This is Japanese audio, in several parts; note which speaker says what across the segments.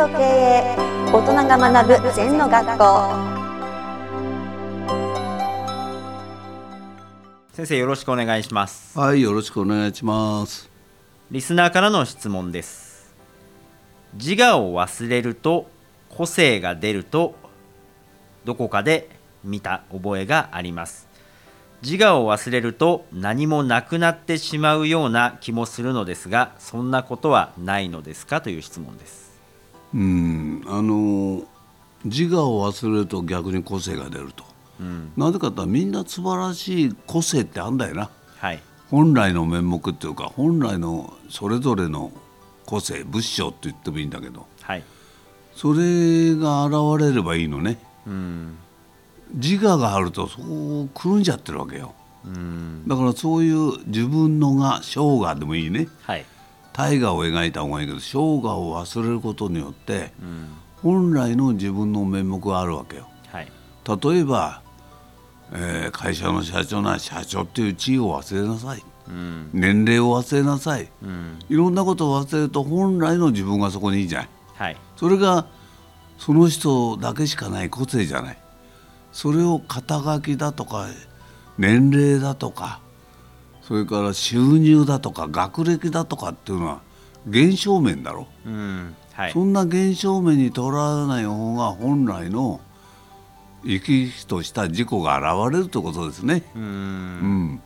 Speaker 1: と経営大人が学ぶ禅の学校。
Speaker 2: 先生よろしくお願いします。
Speaker 3: はい、よろしくお願いします。
Speaker 2: リスナーからの質問です。自我を忘れると個性が出るとどこかで見た覚えがあります。自我を忘れると何もなくなってしまうような気もするのですがそんなことはないのですか？という質問です
Speaker 3: うん、あの自我を忘れると逆に個性が出ると。なぜかというとみんな素晴らしい個性ってあんだよな。
Speaker 2: はい。
Speaker 3: 本来の面目っていうか本来のそれぞれの個性仏性って言ってもいいんだけど。
Speaker 2: はい。
Speaker 3: それが現れればいいのね。
Speaker 2: うん。
Speaker 3: 自我があるとそうくるんじゃってるわけよ。
Speaker 2: うん。
Speaker 3: だからそういう自分のが生涯でもいいね。
Speaker 2: はい
Speaker 3: 大河を描いた方がいいけど生涯を忘れることによって
Speaker 2: うん
Speaker 3: 本来の自分の面目があるわけよ。
Speaker 2: はい。
Speaker 3: 例えば、えー会社の社長なら社長っていう地位を忘れなさい。
Speaker 2: うん。
Speaker 3: 年齢を忘れなさい。
Speaker 2: うん。
Speaker 3: いろんなことを忘れると本来の自分がそこにいいじゃない
Speaker 2: はい。
Speaker 3: それがその人だけしかない個性じゃない。それを肩書きだとか年齢だとかそれから収入だとか学歴だとかっていうのは現象面だろ、
Speaker 2: うんはい。
Speaker 3: そんな現象面にとらわれない方が本来の生き生きとした自己が現れるということですね。
Speaker 2: う
Speaker 3: うん。ん、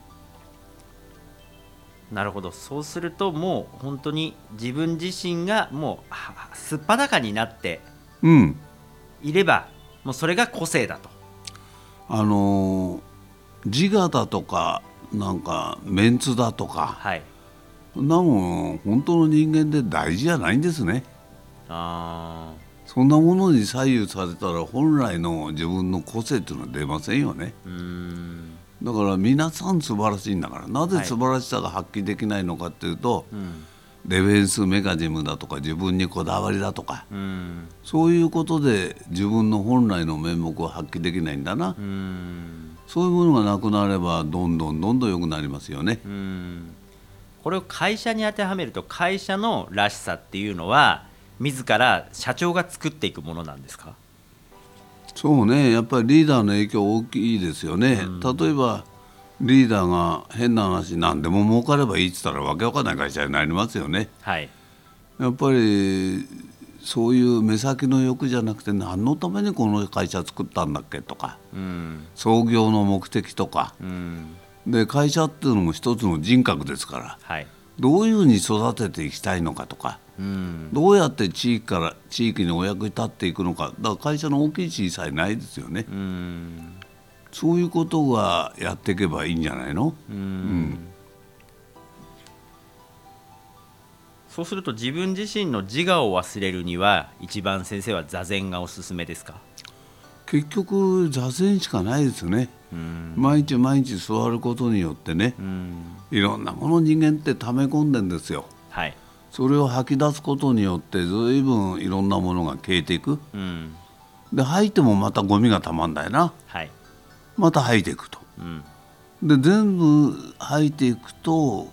Speaker 2: なるほど。そうするともう本当に自分自身がもうはすっぱだかになって
Speaker 3: うん、
Speaker 2: いればもうそれが個性だと。
Speaker 3: あのー自我だとかなんかメンツだとか。
Speaker 2: はい。
Speaker 3: なもん本当の人間で大事じゃないんですね。
Speaker 2: あ
Speaker 3: そんなものに左右されたら本来の自分の個性っていうのは出ませんよね。
Speaker 2: ーうーん。
Speaker 3: だから皆さん素晴らしいんだからなぜ
Speaker 2: はい
Speaker 3: 素晴らしさが発揮できないのかっていうと、
Speaker 2: うん。
Speaker 3: デフェンスメカニズムだとか自分にこだわりだとか。
Speaker 2: うん。
Speaker 3: そういうことで自分の本来の面目を発揮できないんだな、
Speaker 2: うーん
Speaker 3: そういうものがなくなればどんどんどんどん良くなりますよね。
Speaker 2: う。ん。これを会社に当てはめると会社のらしさっていうのは自ら社長が作っていくものなんですか？
Speaker 3: そうね。やっぱりリーダーの影響大きいですよね、例えばリーダーが変な話何でも儲かればいいって言ったらわけわかんない会社になりますよね。
Speaker 2: はい。
Speaker 3: やっぱりそういう目先の欲じゃなくて何のためにこの会社作ったんだっけとか
Speaker 2: うん
Speaker 3: 創業の目的とか。
Speaker 2: うん。
Speaker 3: で会社っていうのも一つの人格ですから
Speaker 2: はい。
Speaker 3: どういうふうに育てていきたいのかとか
Speaker 2: うん。
Speaker 3: どうやって地域から地域にお役に立っていくのか。だから会社の大きい小さいないですよね。
Speaker 2: うん。
Speaker 3: そういうことがやっていけばいいんじゃないの？
Speaker 2: うんそうすると自分自身の自我を忘れるには一番先生は座禅がおすすめですか？
Speaker 3: 結局座禅しかないですね。
Speaker 2: うん。
Speaker 3: 毎日毎日座ることによってね。
Speaker 2: うん。
Speaker 3: いろんなもの人間って溜め込んでんですよ。
Speaker 2: はい。
Speaker 3: それを吐き出すことによって随分いろんなものが消えていく。
Speaker 2: うん。
Speaker 3: で吐いてもまたゴミがたまんだよな。
Speaker 2: はい。
Speaker 3: また吐いていくと。
Speaker 2: うん。
Speaker 3: で全部吐いていくと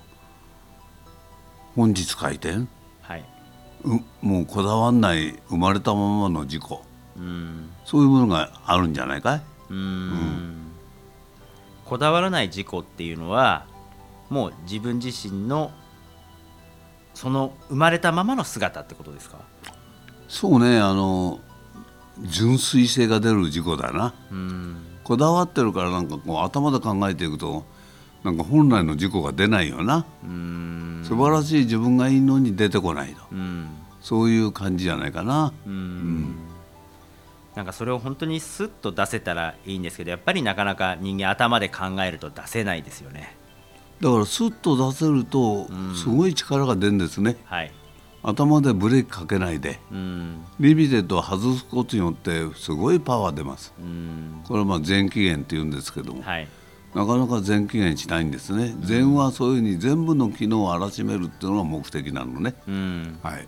Speaker 3: 本日回転
Speaker 2: はい。う
Speaker 3: もうこだわんない生まれたままの自己
Speaker 2: うん。
Speaker 3: そういうものがあるんじゃないかい？う
Speaker 2: ーん。こだわらない事故っていうのはもう自分自身のその生まれたままの姿ってことですか？
Speaker 3: そうねあの純粋性が出る自己だな。
Speaker 2: うん。
Speaker 3: こだわってるからなんかこう頭で考えていくとなんか本来の自己が出ないよな。素晴らしい自分がいいのに出てこないと
Speaker 2: うん。
Speaker 3: そういう感じじゃないかな。
Speaker 2: うん。なんかそれを本当にスッと出せたらいいんですけどやっぱりなかなか人間頭で考えると出せないですよね。
Speaker 3: だからスッと出せると
Speaker 2: うん。
Speaker 3: すごい力が出るんですね。
Speaker 2: はい。
Speaker 3: 頭でブレーキかけないで。
Speaker 2: うん。
Speaker 3: リミテッドを外すことによってすごいパワー出ます。
Speaker 2: うん。
Speaker 3: これはまあ全期限って言うんですけども。
Speaker 2: はい
Speaker 3: なかなか全期限しないんですね。全はそういうふうに全部の機能を荒らしめるっていうのが目的なのね。
Speaker 2: うん。
Speaker 3: はい。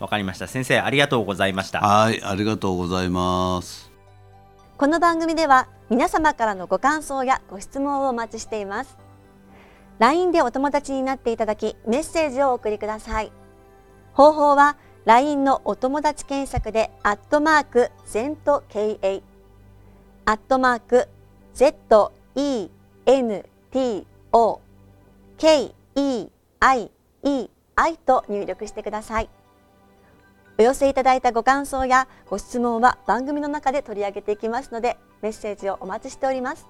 Speaker 2: わかりました。先生ありがとうございました。
Speaker 3: はいありがとうございます。
Speaker 1: この番組では皆様からのご感想やご質問をお待ちしています。LINE でお友達になっていただきメッセージをお送りください。方法は LINE のお友達検索でアットマーク ZENTKA アットマーク E N T O KEIEI と入力してください。お寄せいただいたご感想やご質問は番組の中で取り上げていきますのでメッセージをお待ちしております。